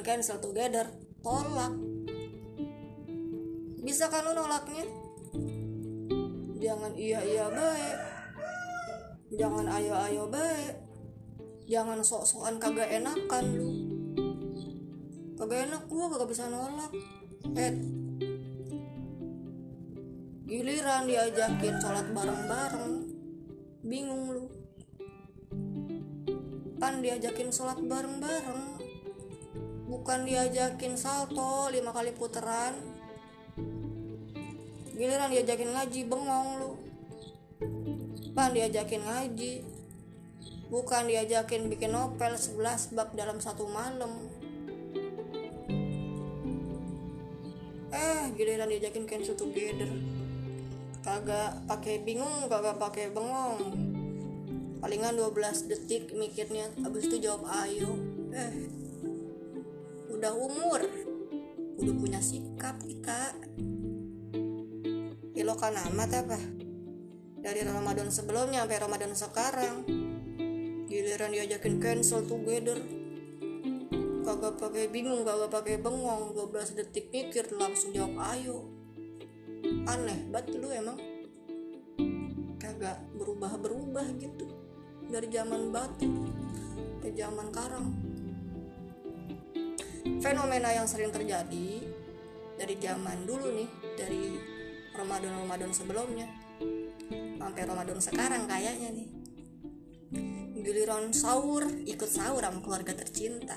diajakin cancel together tolak. Bisa kan lu nolaknya? Jangan iya iya baik. Jangan ayo ayo baik. Jangan sok sokan kagak enakan. Lu kagak enak gua kagak bisa nolak. Eh giliran diajakin sholat bareng-bareng. Bingung lu. Pan diajakin sholat bareng-bareng bukan diajakin salto lima kali puteran giliran diajakin ngaji bengong lu. Pan diajakin ngaji. Bukan diajakin bikin novel 11 bab dalam satu malam. Eh giliran diajakin cancel together. Kagak pakai bingung kagak pakai bengong. Palingan 12 detik mikirnya abis itu jawab ayo. Eh udah umur. Udah punya sikap kita ilokan amat apa? Dari Ramadan sebelumnya sampai Ramadan sekarang. Giliran diajakin cancel together. Kagak pakai bingung kagak pakai bengong. 12 detik mikir langsung jawab ayo. Aneh banget lu emang. Kagak berubah-berubah gitu. Dari zaman batu ke zaman karang fenomena yang sering terjadi dari zaman dulu nih dari Ramadan-Ramadan sebelumnya sampai Ramadan sekarang kayaknya nih. Giliran sahur ikut sahur sama keluarga tercinta.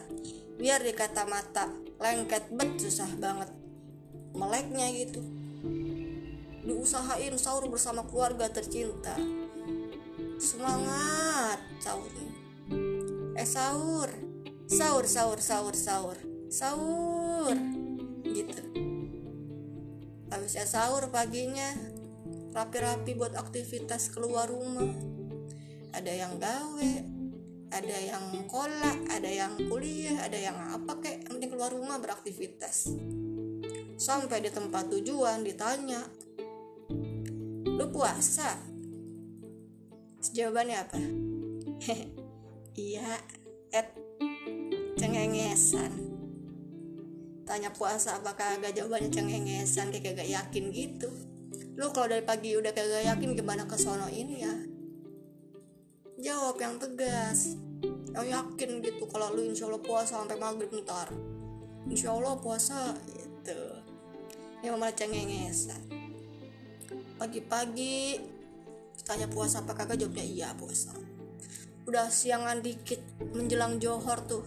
Biar dikata mata lengket bet susah banget meleknya gitu. Diusahain sahur bersama keluarga tercinta. Semangat sahur eh sahur. Sahur sahur sahur sahur sahur. Gitu. Habisnya sahur paginya rapi-rapi buat aktivitas keluar rumah. Ada yang gawe ada yang kolak ada yang kuliah ada yang apa kek yang penting keluar rumah beraktivitas. Sampai di tempat tujuan ditanya lu puasa? Jawabannya apa? Iya et cengengesan tanya puasa apakah agak jawabannya cengengesan kayak gak yakin gitu. Lu kalau dari pagi udah kagak yakin gimana ke sono ini ya? Jawab yang tegas yang yakin gitu. Kalau lu insya Allah puasa sampai maghrib ntar. Insya Allah puasa gitu. Yang malah cengengesan. Pagi-pagi tanya puasa apa kagak? Jawabnya iya puasa. Udah siangan dikit menjelang johor tuh.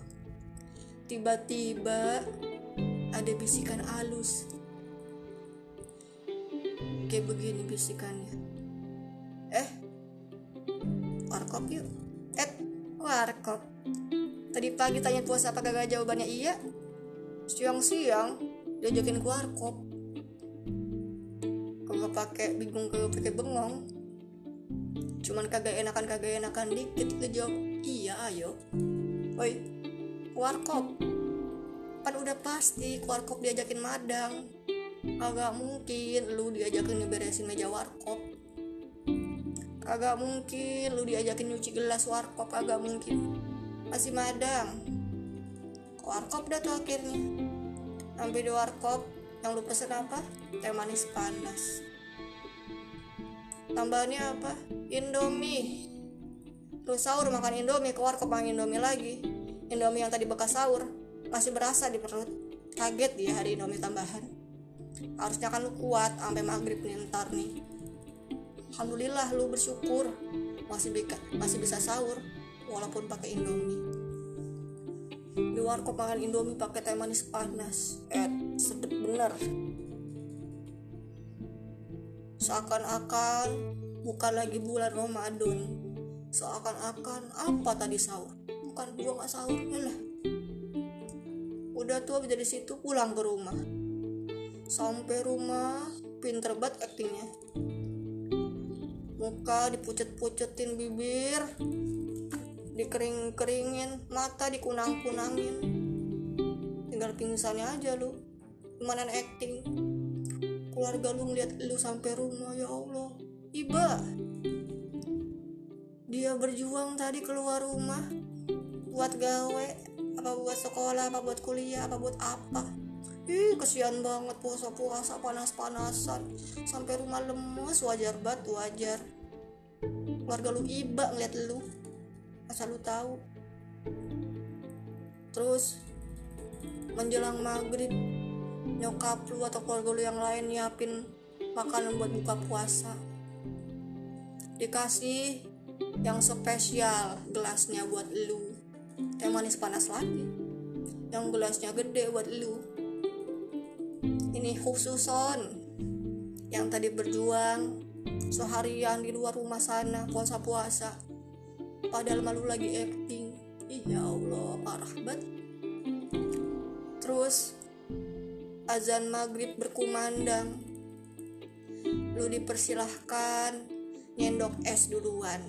Tiba-tiba ada bisikan halus kayak begini bisikannya. Eh warkop yuk. Eh warkop. Tadi pagi tanya puasa apa kagak jawabannya? Iya. Siang-siang diajakin ke warkop. Kagak pakai bingung kagak pakai bengong? Cuman kagak enakan kagak enakan dikit lu jawab iya ayo. Woi warkop kan udah pasti warkop diajakin madang. Agak mungkin lu diajakin ngeberesin meja warkop. Agak mungkin lu diajakin nyuci gelas warkop agak mungkin. Masih madang. Warkop dah tuh akhirnya. Sampai di warkop yang lu pesen apa? Teh manis panas. Tambahannya apa? Indomie. Lu sahur makan indomie ke makan indomie lagi. Indomie yang tadi bekas sahur masih berasa di perut. Kaget dia hari indomie tambahan. Harusnya kan lu kuat sampai maghrib nih ntar nih. Alhamdulillah lu bersyukur. Masih bisa masih bisa sahur walaupun pakai indomie. Di warkop makan indomie pakai teh manis panas. Eh sedep bener. Seakan-akan bukan lagi bulan Ramadan. Seakan-akan apa tadi sahur? Bukan gua nggak sahur lah udah tuh dari situ pulang ke rumah. Sampai rumah pinter banget aktingnya. Muka dipucet-pucetin bibir dikering-keringin mata dikunang-kunangin. Tinggal pingsannya aja lu. Gimana acting. Keluarga lu ngeliat lu sampai rumah ya Allah. Iba. Dia berjuang tadi keluar rumah buat gawe apa buat sekolah apa buat kuliah apa buat apa. Ih kesian banget puasa-puasa panas-panasan. Sampai rumah lemes wajar banget wajar. Keluarga lu iba ngeliat lu asal lu tahu. Terus menjelang maghrib nyokap lu atau keluarga lu yang lain nyiapin makanan buat buka puasa. Dikasih yang spesial gelasnya buat lu teh manis panas lagi. Yang gelasnya gede buat lu. Ini khususon yang tadi berjuang seharian di luar rumah sana puasa-puasa padahal malu lagi acting. Ih ya Allah parah banget. Terus azan maghrib berkumandang. Lu dipersilahkan nyendok es duluan.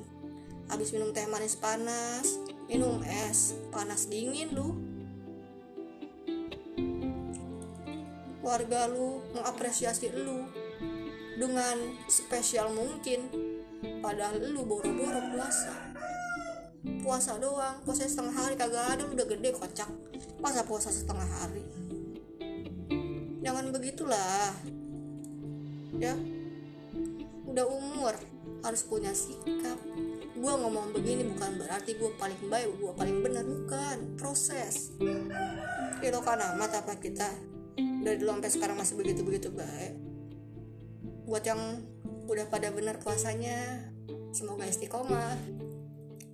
Habis minum teh manis panas minum es panas dingin lu. Warga lu mengapresiasi lu dengan spesial mungkin. Padahal lu boro-boro puasa. Puasa doang puasa setengah hari kagak ada udah gede kocak. Masa puasa setengah hari? Jangan begitulah. Ya. Udah umur harus punya sikap gue ngomong begini bukan berarti gue paling baik gue paling benar bukan. Proses. Itu kan amat apa kita dari dulu sampai sekarang masih begitu begitu baik. Buat yang udah pada benar puasanya semoga istiqomah.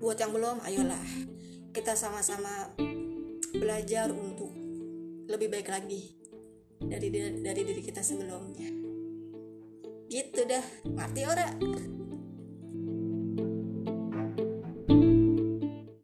Buat yang belum ayolah. Kita sama-sama belajar untuk lebih baik lagi dari dari diri kita sebelumnya. Gitu dah. Ngerti ora